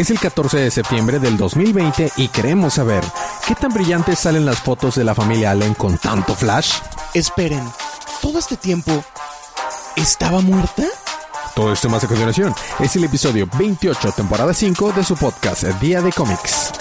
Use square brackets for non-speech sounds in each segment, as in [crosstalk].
Es el 14 de septiembre del 2020 y queremos saber qué tan brillantes salen las fotos de la familia Allen con tanto flash. Esperen, ¿todo este tiempo estaba muerta? Todo esto más a continuación es el episodio 28, temporada 5 de su podcast Día de Cómics.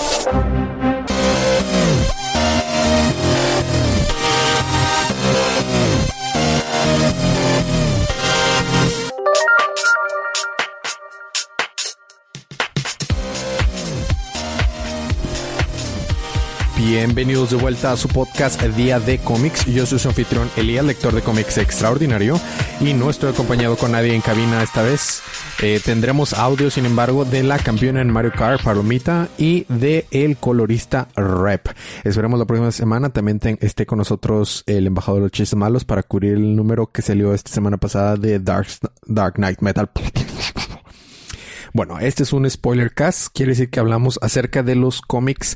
Bienvenidos de vuelta a su podcast Día de Cómics. Yo soy su anfitrión Elías, lector de cómics extraordinario, y no estoy acompañado con nadie en cabina esta vez. Eh, tendremos audio, sin embargo, de la campeona en Mario Kart, Palomita, y de el colorista Rep. Esperemos la próxima semana también esté con nosotros el embajador de los chistes malos para cubrir el número que salió esta semana pasada de Dark, Dark Knight Metal. [laughs] Bueno, este es un spoiler cast, quiere decir que hablamos acerca de los cómics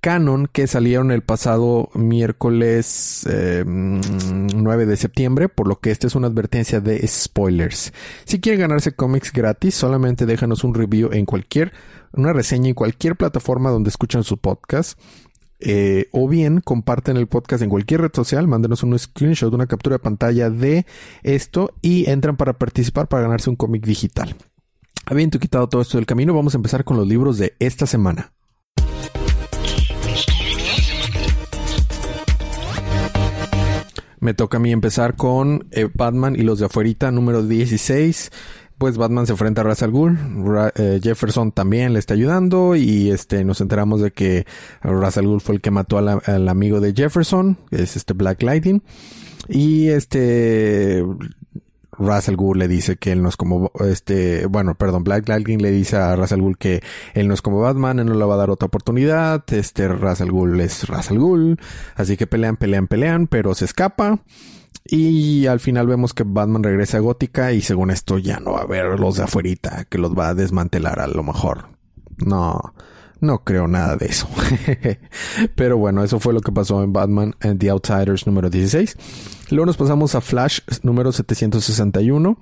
canon que salieron el pasado miércoles 9 eh, de septiembre, por lo que esta es una advertencia de spoilers. Si quieren ganarse cómics gratis, solamente déjanos un review en cualquier, una reseña en cualquier plataforma donde escuchan su podcast. Eh, o bien comparten el podcast en cualquier red social, mándenos un screenshot, una captura de pantalla de esto y entran para participar para ganarse un cómic digital. Habiendo quitado todo esto del camino, vamos a empezar con los libros de esta semana. Me toca a mí empezar con eh, Batman y los de afuerita, número 16. Pues Batman se enfrenta a Ra's al Ghul, eh, Jefferson también le está ayudando y este nos enteramos de que Ra's al Ghul fue el que mató al amigo de Jefferson, que es este Black Lightning. Y este Russell Gould le dice que él no es como este, bueno, perdón, Black Lightning le dice a Russell Gould que él no es como Batman, él no le va a dar otra oportunidad, este Russell Gould es Russell Gould, así que pelean, pelean, pelean, pero se escapa. Y al final vemos que Batman regresa a Gótica y según esto ya no va a haber los de afuerita que los va a desmantelar a lo mejor. No, no creo nada de eso. [laughs] Pero bueno, eso fue lo que pasó en Batman and The Outsiders número 16. Luego nos pasamos a Flash número 761.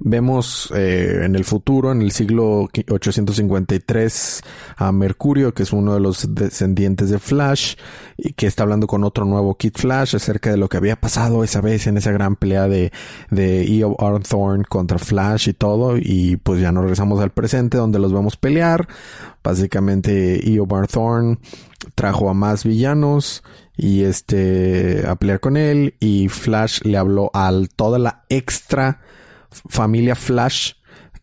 Vemos eh, en el futuro, en el siglo 853, a Mercurio, que es uno de los descendientes de Flash, y que está hablando con otro nuevo Kid Flash acerca de lo que había pasado esa vez en esa gran pelea de, de Eo Arthorn contra Flash y todo. Y pues ya nos regresamos al presente donde los vemos pelear. Básicamente, Eo Arthorn trajo a más villanos y este a pelear con él y Flash le habló a toda la extra familia Flash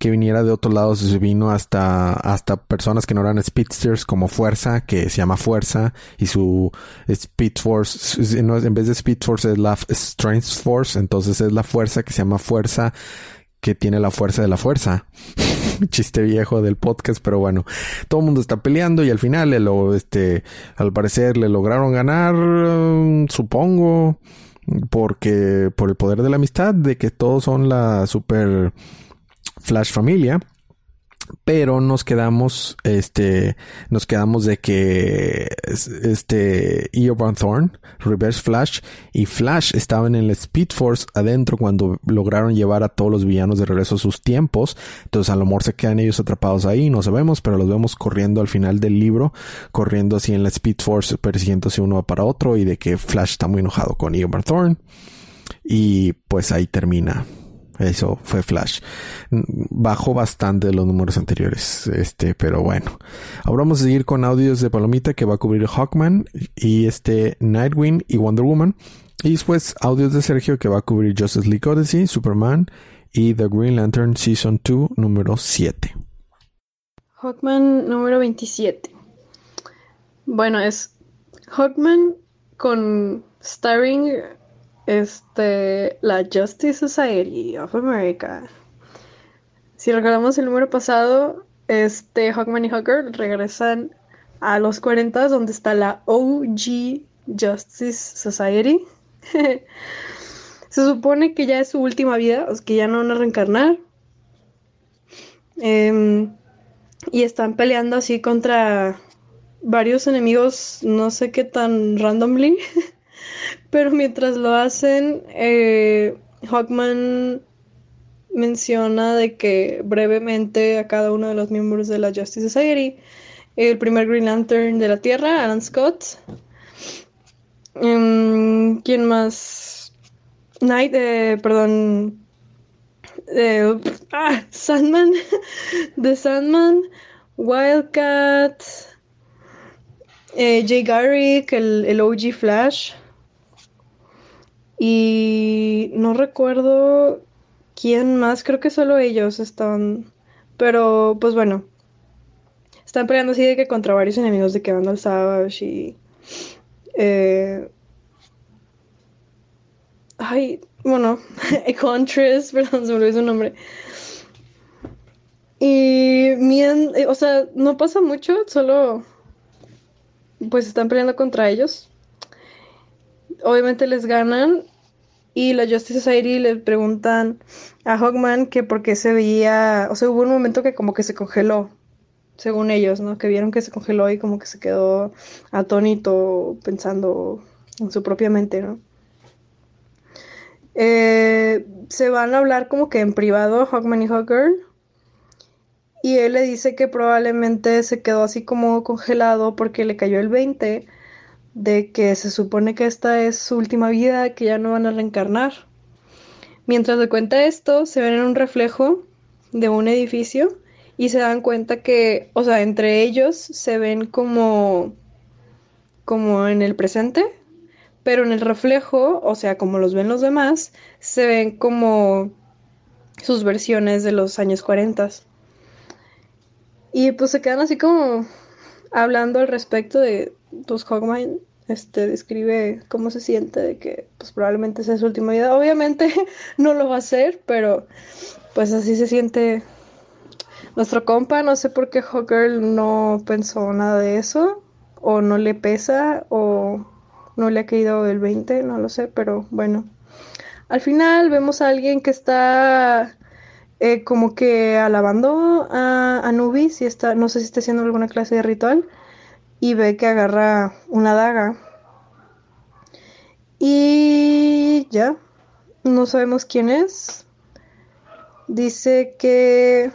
que viniera de otros lados vino hasta, hasta personas que no eran speedsters como Fuerza, que se llama Fuerza, y su Speed Force, en vez de Speed Force es la Strength Force, entonces es la fuerza que se llama Fuerza, que tiene la fuerza de la fuerza. [laughs] Chiste viejo del podcast, pero bueno, todo el mundo está peleando y al final, lo, este, al parecer le lograron ganar, supongo porque por el poder de la amistad, de que todos son la super Flash familia, pero nos quedamos, este, nos quedamos de que este Thorn, Reverse Flash y Flash estaban en el Speed Force adentro cuando lograron llevar a todos los villanos de regreso a sus tiempos. Entonces a lo mejor se quedan ellos atrapados ahí, no sabemos, pero los vemos corriendo al final del libro, corriendo así en la Speed Force, persiguiéndose uno para otro y de que Flash está muy enojado con Thorn. Y pues ahí termina eso fue Flash. Bajó bastante los números anteriores. Este, pero bueno. Ahora vamos a seguir con audios de Palomita que va a cubrir Hawkman y este Nightwing y Wonder Woman. Y después audios de Sergio que va a cubrir Justice League Odyssey, Superman y The Green Lantern Season 2 número 7. Hawkman número 27. Bueno, es Hawkman con starring este, la Justice Society of America. Si recordamos el número pasado, este Hawkman y Hawker regresan a los 40 donde está la OG Justice Society. [laughs] Se supone que ya es su última vida, o que ya no van a reencarnar. Em, y están peleando así contra varios enemigos, no sé qué tan randomly. [laughs] Pero mientras lo hacen, eh, Hawkman menciona de que brevemente a cada uno de los miembros de la Justice Society, el primer Green Lantern de la Tierra, Alan Scott, em, ¿quién más? Night, eh, perdón, eh, ah, Sandman, [laughs] The Sandman, Wildcat, eh, Jay Garrick, el, el OG Flash. Y no recuerdo quién más, creo que solo ellos estaban. Pero, pues bueno. Están peleando así de que contra varios enemigos de que Vandal Savage y. Eh, ay, bueno, [laughs] Econtress, perdón, se me olvidó su nombre. Y, mien, eh, o sea, no pasa mucho, solo pues están peleando contra ellos. Obviamente les ganan y la Justice Society le preguntan a Hawkman que por qué se veía, o sea, hubo un momento que como que se congeló, según ellos, ¿no? Que vieron que se congeló y como que se quedó atónito pensando en su propia mente, ¿no? Eh, se van a hablar como que en privado Hawkman y Hawkgirl y él le dice que probablemente se quedó así como congelado porque le cayó el 20 de que se supone que esta es su última vida, que ya no van a reencarnar. Mientras le cuenta esto, se ven en un reflejo de un edificio y se dan cuenta que, o sea, entre ellos se ven como como en el presente, pero en el reflejo, o sea, como los ven los demás, se ven como sus versiones de los años 40. Y pues se quedan así como hablando al respecto de, pues Hawkman este, describe cómo se siente de que pues probablemente sea su última vida. Obviamente [laughs] no lo va a hacer, pero pues así se siente nuestro compa. No sé por qué Hawkgirl no pensó nada de eso, o no le pesa, o no le ha caído el 20, no lo sé, pero bueno. Al final vemos a alguien que está eh, como que alabando a Anubis y está, no sé si está haciendo alguna clase de ritual y ve que agarra una daga. Y ya, no sabemos quién es. Dice que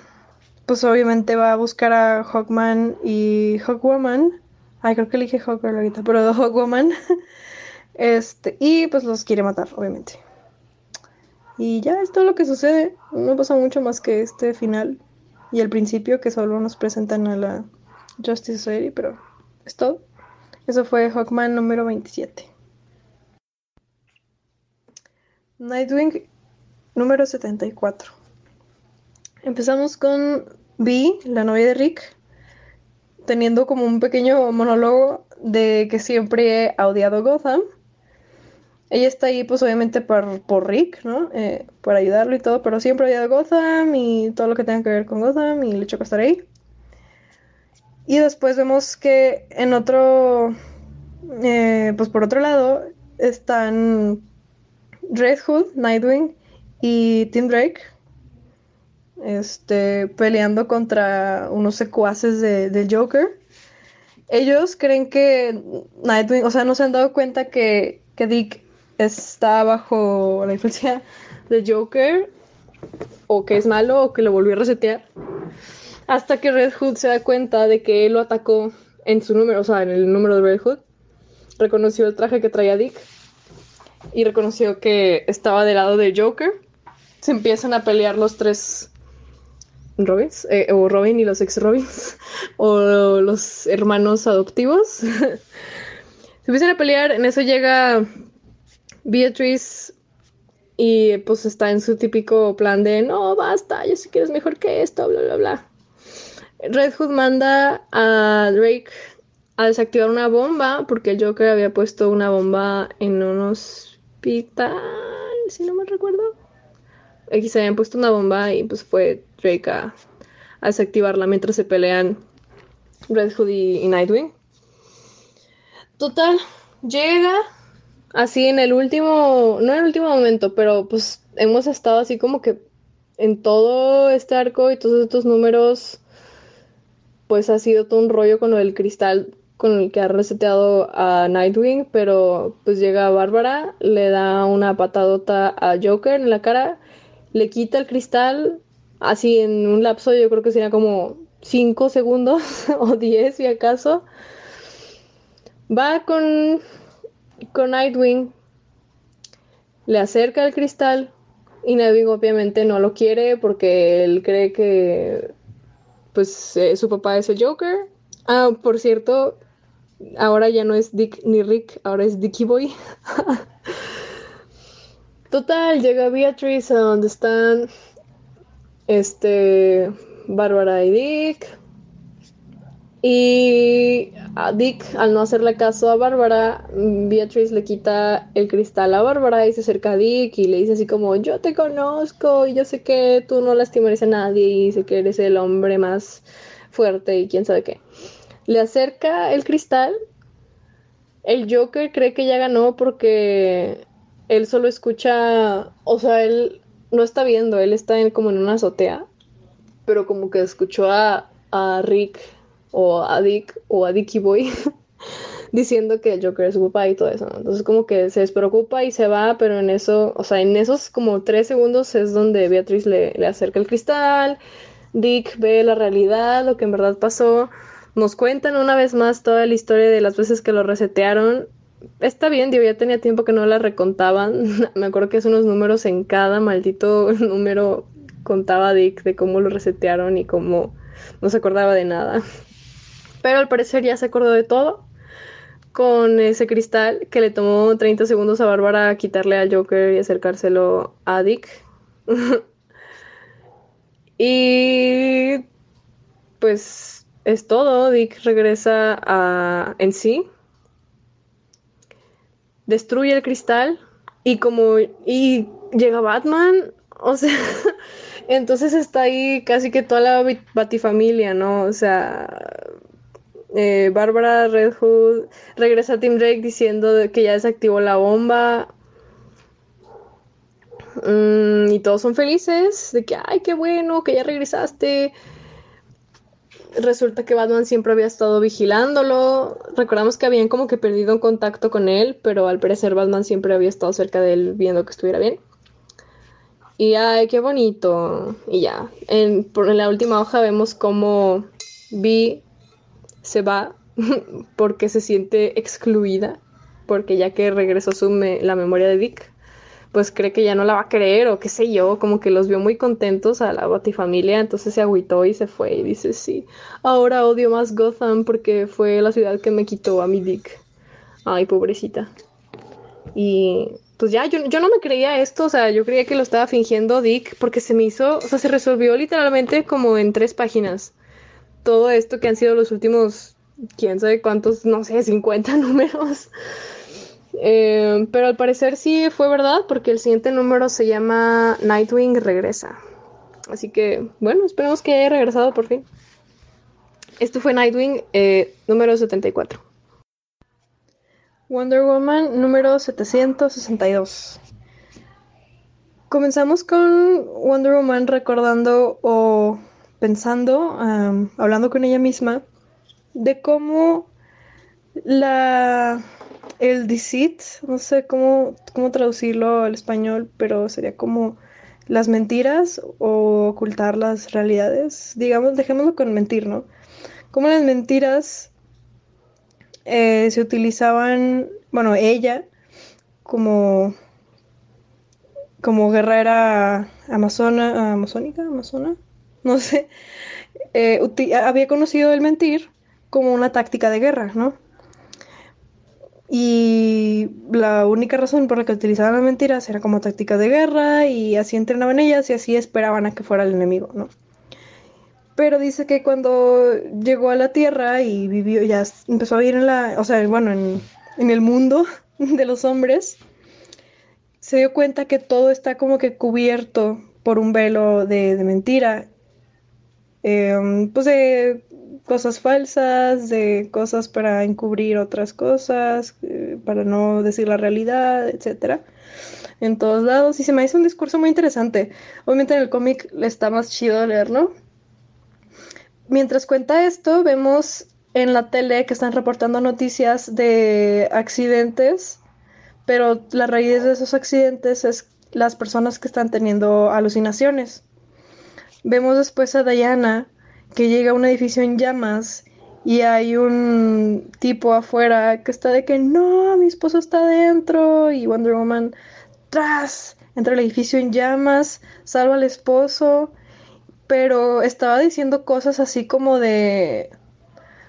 pues obviamente va a buscar a Hawkman y Hawkwoman. Ay, creo que elige Hawkman ahorita, pero [laughs] Hawkwoman. Este, y pues los quiere matar, obviamente. Y ya es todo lo que sucede. No pasa mucho más que este final y el principio que solo nos presentan a la Justice Society, pero es todo. Eso fue Hawkman número 27. Nightwing número 74. Empezamos con Vi, la novia de Rick, teniendo como un pequeño monólogo de que siempre ha odiado Gotham ella está ahí, pues obviamente por, por Rick, ¿no? Eh, por ayudarlo y todo, pero siempre ha odiado Gotham y todo lo que tenga que ver con Gotham y le choca estar ahí. Y después vemos que en otro, eh, pues por otro lado, están Red Hood, Nightwing y Tim Drake, este, peleando contra unos secuaces de, del Joker. Ellos creen que Nightwing, o sea, no se han dado cuenta que, que Dick está bajo la influencia de Joker o que es malo o que lo volvió a resetear. Hasta que Red Hood se da cuenta de que él lo atacó en su número, o sea, en el número de Red Hood. Reconoció el traje que traía Dick y reconoció que estaba del lado de Joker. Se empiezan a pelear los tres Robins, eh, o Robin y los ex Robins, [laughs] o los hermanos adoptivos. [laughs] se empiezan a pelear, en eso llega Beatrice y pues está en su típico plan de no, basta, yo sé que eres mejor que esto, bla, bla, bla. Red Hood manda a Drake a desactivar una bomba porque el Joker había puesto una bomba en un hospital, si no me recuerdo. Aquí se habían puesto una bomba y pues fue Drake a, desactivarla mientras se pelean Red Hood y Nightwing. Total, llega así en el último, no en el último momento, pero pues hemos estado así como que en todo este arco y todos estos números, pues ha sido todo un rollo con lo del cristal con el que ha reseteado a Nightwing, pero pues llega Bárbara, le da una patadota a Joker en la cara, le quita el cristal, así en un lapso yo creo que sería como 5 segundos [laughs] o 10 si acaso. Va con, con Nightwing, le acerca el cristal y Nightwing obviamente no lo quiere porque él cree que pues eh, su papá es el Joker. Ah, por cierto, ahora ya no es Dick ni Rick, ahora es Dicky Boy. [laughs] Total, llega Beatrice a donde están este Bárbara y Dick. Y a Dick, al no hacerle caso a Bárbara, Beatrice le quita el cristal a Bárbara y se acerca a Dick y le dice así como, yo te conozco y yo sé que tú no lastimarías a nadie y sé que eres el hombre más fuerte y quién sabe qué. Le acerca el cristal. El Joker cree que ya ganó porque él solo escucha, o sea, él no está viendo, él está en, como en una azotea, pero como que escuchó a, a Rick o a Dick o a Dicky Boy [laughs] diciendo que el Joker es su papá y todo eso, Entonces como que se despreocupa y se va, pero en eso, o sea, en esos como tres segundos es donde Beatriz le, le acerca el cristal, Dick ve la realidad, lo que en verdad pasó, nos cuentan una vez más toda la historia de las veces que lo resetearon está bien, digo, ya tenía tiempo que no la recontaban. [laughs] Me acuerdo que es unos números en cada maldito [laughs] número contaba Dick de cómo lo resetearon y cómo no se acordaba de nada. Pero al parecer ya se acordó de todo con ese cristal que le tomó 30 segundos a Bárbara quitarle al Joker y acercárselo a Dick. [laughs] y pues es todo. Dick regresa a en sí destruye el cristal y como y llega Batman, o sea, [laughs] entonces está ahí casi que toda la batifamilia, ¿no? O sea, eh, Bárbara Red Hood regresa a Tim Drake diciendo que ya desactivó la bomba. Mm, y todos son felices de que, ay, qué bueno, que ya regresaste resulta que Batman siempre había estado vigilándolo. Recordamos que habían como que perdido un contacto con él, pero al parecer Batman siempre había estado cerca de él viendo que estuviera bien. Y ay, qué bonito. Y ya, en, en la última hoja vemos cómo Vi se va [laughs] porque se siente excluida, porque ya que regresó su la memoria de Dick, pues cree que ya no la va a creer o qué sé yo, como que los vio muy contentos a la Batifamilia, entonces se agüitó y se fue y dice, sí, ahora odio más Gotham porque fue la ciudad que me quitó a mi Dick. Ay, pobrecita. Y pues ya, yo, yo no me creía esto, o sea, yo creía que lo estaba fingiendo Dick porque se me hizo, o sea, se resolvió literalmente como en tres páginas. Todo esto que han sido los últimos, quién sabe cuántos, no sé, 50 [laughs] números. Eh, pero al parecer sí fue verdad porque el siguiente número se llama Nightwing regresa. Así que bueno, esperemos que haya regresado por fin. Esto fue Nightwing eh, número 74. Wonder Woman número 762. Comenzamos con Wonder Woman recordando o pensando, hablando con ella misma, de cómo la el deceit, no sé cómo, cómo traducirlo al español, pero sería como las mentiras o ocultar las realidades. Digamos, dejémoslo con mentir, ¿no? Como las mentiras eh, se utilizaban, bueno, ella como, como guerrera amazona, amazónica, amazona, [laughs] no sé, eh, había conocido el mentir como una táctica de guerra, ¿no? Y la única razón por la que utilizaban las mentiras era como táctica de guerra y así entrenaban ellas y así esperaban a que fuera el enemigo, ¿no? Pero dice que cuando llegó a la Tierra y vivió, ya empezó a vivir en la, o sea, bueno, en, el mundo [laughs] de los hombres, se dio cuenta que todo está como que cubierto por un velo de, mentira. Em, pues de cosas falsas, de cosas para encubrir otras cosas, eh, para no decir la realidad, etcétera, en todos lados. Y se me hizo un discurso muy interesante. Obviamente en el cómic está más chido leerlo. Mientras cuenta esto, vemos en la tele que están reportando noticias de accidentes, pero la raíz de esos accidentes es las personas que están teniendo alucinaciones. Vemos después a Diana que llega a un edificio en llamas y hay un tipo afuera que está de que no, mi esposo está adentro y Wonder Woman tras entra al edificio en llamas, salva al esposo, pero estaba diciendo cosas así como de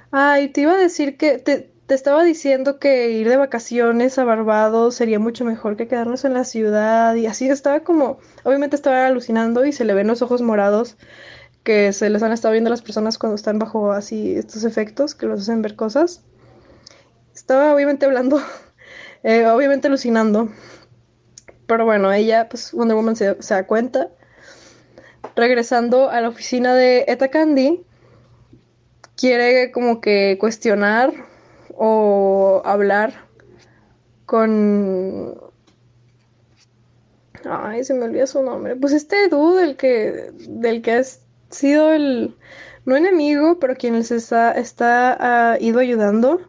ay, te iba a decir que te, te estaba diciendo que ir de vacaciones a Barbados sería mucho mejor que quedarnos en la ciudad y así estaba como, obviamente estaba alucinando y se le ven los ojos morados que se les han estado viendo a las personas cuando están bajo así estos efectos que los hacen ver cosas. Estaba obviamente hablando, [laughs] eh, obviamente alucinando. Pero bueno, ella, pues Wonder Woman se, se da cuenta. Regresando a la oficina de Eta Candy, quiere como que cuestionar o hablar con... Ay, se me olvida su nombre. Pues este dude del que, del que ha sido el, no enemigo, pero quien les está, está ido ayudando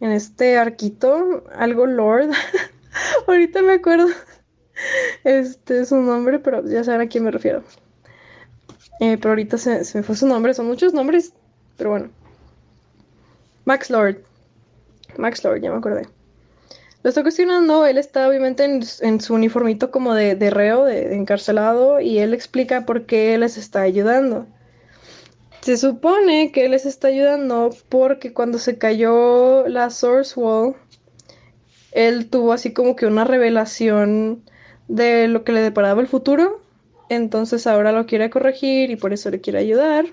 en este arquito, algo Lord. [laughs] Ahorita me acuerdo. Este es su nombre, pero ya saben a quién me refiero. Eh, pero ahorita se, se me fue su nombre, son muchos nombres, pero bueno. Max Lord. Max Lord, ya me acordé. Lo está cuestionando, él está obviamente en, su uniformito como de, reo, de, encarcelado, y él explica por qué les está ayudando. Se supone que él les está ayudando porque cuando se cayó la Source Wall, él tuvo así como que una revelación de lo que le deparaba el futuro. Entonces ahora lo quiere corregir y por eso le quiere ayudar.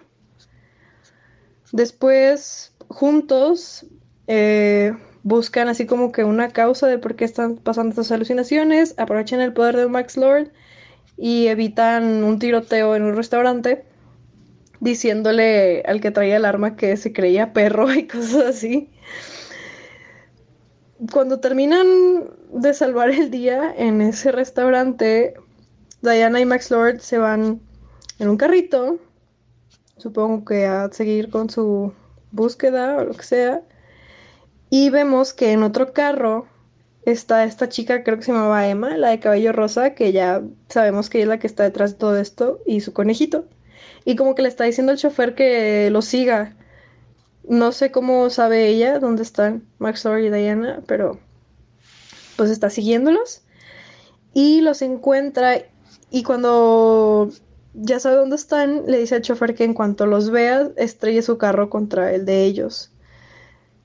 Después, juntos, eh, buscan así como que una causa de por qué están pasando estas alucinaciones, aprovechan el poder de Max Lord y evitan un tiroteo en un restaurante diciéndole al que traía el arma que se creía perro [laughs] y cosas así. Cuando terminan de salvar el día en ese restaurante, Diana y Max Lord se van en un carrito, supongo que a seguir con su búsqueda o lo que sea. Y vemos que en otro carro está esta chica, creo que se llamaba Emma, la de cabello rosa, que ya sabemos que es la que está detrás de todo esto, y su conejito. Y como que le está diciendo al chofer que lo siga. No sé cómo sabe ella dónde están Max Lord y Diana, pero pues está siguiéndolos. Y los encuentra y cuando ya sabe dónde están, le dice al chofer que en cuanto los vea, estrelle su carro contra el de ellos.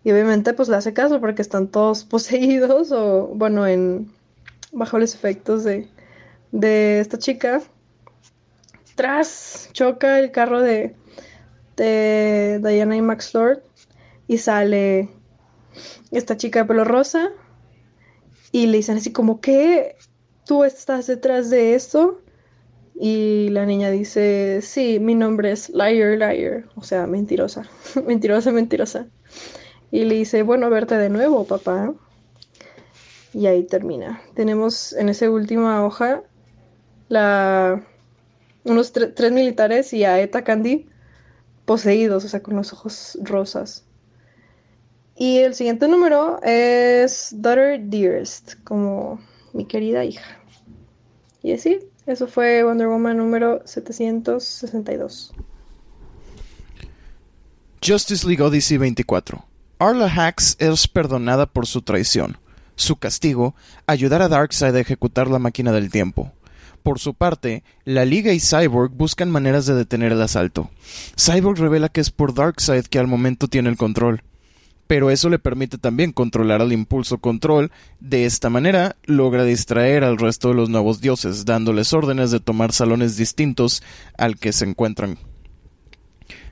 Y obviamente pues le hace caso porque están todos [laughs] poseídos o bueno, en bajo los efectos de, de esta chica. Tras choca el carro de, de Diana y Max Lord y sale esta chica de pelo rosa y le dicen así como que tú estás detrás de esto y la niña dice sí mi nombre es liar liar o sea mentirosa [laughs] mentirosa mentirosa y le dice, bueno, verte de nuevo, papá. Y ahí termina. Tenemos en esa última hoja la unos tres militares y a Eta Candy poseídos, o sea, con los ojos rosas. Y el siguiente número es Daughter Dearest, como mi querida hija. Y así, eso fue Wonder Woman número 762. Justice League Odyssey 24. Arla Hax es perdonada por su traición. Su castigo, ayudar a Darkseid a ejecutar la máquina del tiempo. Por su parte, la Liga y Cyborg buscan maneras de detener el asalto. Cyborg revela que es por Darkseid que al momento tiene el control. Pero eso le permite también controlar al impulso control. De esta manera, logra distraer al resto de los nuevos dioses, dándoles órdenes de tomar salones distintos al que se encuentran.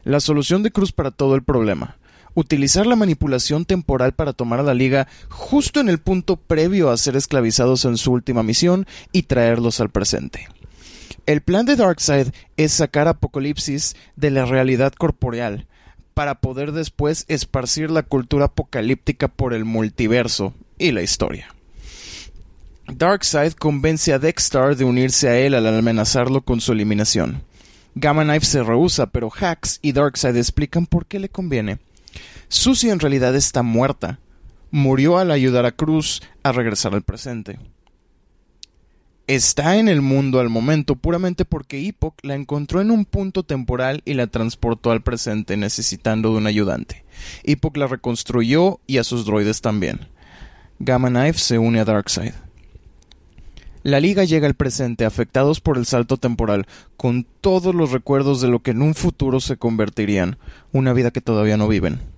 La solución de Cruz para todo el problema utilizar la manipulación temporal para tomar a la Liga justo en el punto previo a ser esclavizados en su última misión y traerlos al presente. El plan de Darkseid es sacar Apocalipsis de la realidad corporeal, para poder después esparcir la cultura apocalíptica por el multiverso y la historia. Darkseid convence a Dexter de unirse a él al amenazarlo con su eliminación. Gamma Knife se rehúsa, pero Hax y Darkseid explican por qué le conviene. Susie en realidad está muerta. Murió al ayudar a Cruz a regresar al presente. está en el mundo al momento puramente porque Epoch la encontró en un punto temporal y la transportó al presente necesitando de un ayudante. Epoch la reconstruyó y a sus droides también. Gamma Knife se une a Darkseid. La Liga llega al presente afectados por el salto temporal, con todos los recuerdos de lo que en un futuro se convertirían, una vida que todavía no viven.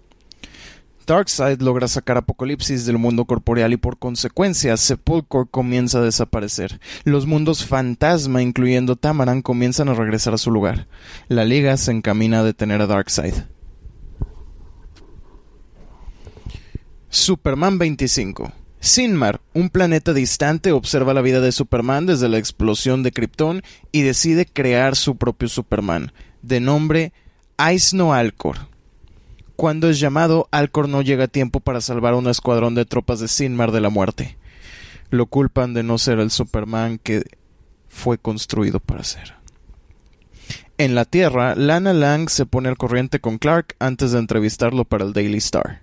Darkseid logra sacar Apocalipsis del mundo corporeal y por consecuencia Sepulchre comienza a desaparecer. Los mundos fantasma, incluyendo Tamaran, comienzan a regresar a su lugar. La Liga se encamina a detener a Darkseid. Superman 25 Sinmar, un planeta distante, observa la vida de Superman desde la explosión de Krypton y decide crear su propio Superman, de nombre Aisno Alcor. Cuando es llamado, Alcor no llega a tiempo para salvar a un escuadrón de tropas de Sinmar de la muerte. Lo culpan de no ser el Superman que fue construido para ser. En la Tierra, Lana Lang se pone al corriente con Clark antes de entrevistarlo para el Daily Star.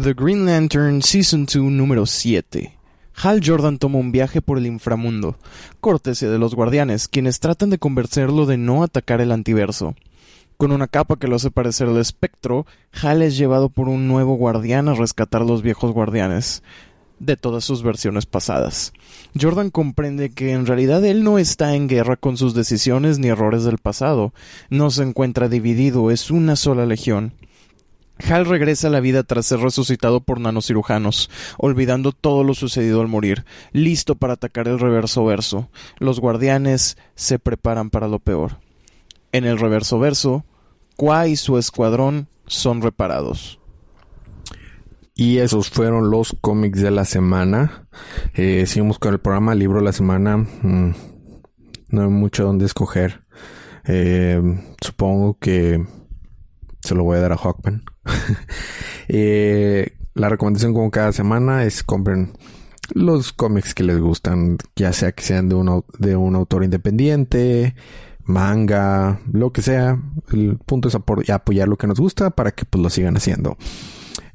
The Green Lantern Season 2 número 7. Hal Jordan toma un viaje por el inframundo, cortesía de los guardianes, quienes tratan de convencerlo de no atacar el antiverso. Con una capa que lo hace parecer el espectro, Hal es llevado por un nuevo guardián a rescatar los viejos guardianes de todas sus versiones pasadas. Jordan comprende que en realidad él no está en guerra con sus decisiones ni errores del pasado, no se encuentra dividido, es una sola legión. Hal regresa a la vida tras ser resucitado por nanocirujanos, olvidando todo lo sucedido al morir, listo para atacar el reverso verso. Los guardianes se preparan para lo peor. En el reverso verso, Qua y su escuadrón son reparados. Y esos fueron los cómics de la semana. Eh, seguimos con el programa Libro de la Semana. Mm, no hay mucho donde escoger. Eh, supongo que se lo voy a dar a Hawkman. [laughs] Eh, la recomendación como cada semana es compren los cómics que les gustan, ya sea que sean de un, de un autor independiente, manga, lo que sea. El punto es apoyar lo que nos gusta para que pues lo sigan haciendo.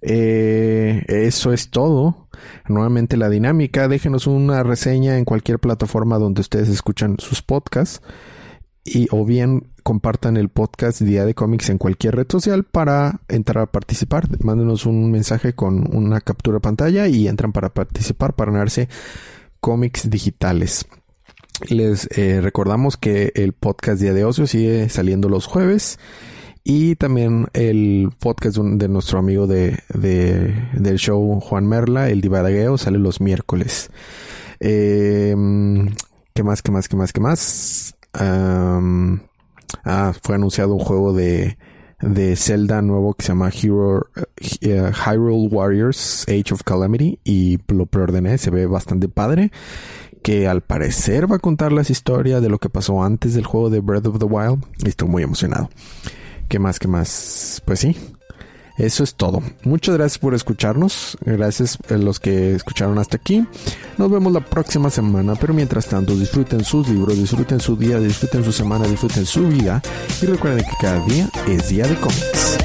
Eh, eso es todo. Nuevamente la dinámica. Déjenos una reseña en cualquier plataforma donde ustedes escuchan sus podcasts. Y o bien compartan el podcast Día de Cómics en cualquier red social para entrar a participar. Mándenos un mensaje con una captura pantalla y entran para participar para ganarse cómics digitales. Les eh, recordamos que el podcast Día de Ocio sigue saliendo los jueves y también el podcast de nuestro amigo de, del show Juan Merla, el Divadagueo, sale los miércoles. Eh, ¿Qué más? ¿Qué más? ¿Qué más? ¿Qué más? Ah, fue anunciado un juego de, de Zelda nuevo que se llama Hero, eh, Hyrule Warriors Age of Calamity y lo preordené, se ve bastante padre que al parecer va a contar las historias de lo que pasó antes del juego de Breath of the Wild y estoy muy emocionado. ¿Qué más? ¿Qué más? Pues sí, eso es todo. Muchas gracias por escucharnos. Gracias a los que escucharon hasta aquí. Nos vemos la próxima semana. Pero mientras tanto, disfruten sus libros, disfruten su día, disfruten su semana, disfruten su vida. Y recuerden que cada día es día de cómics.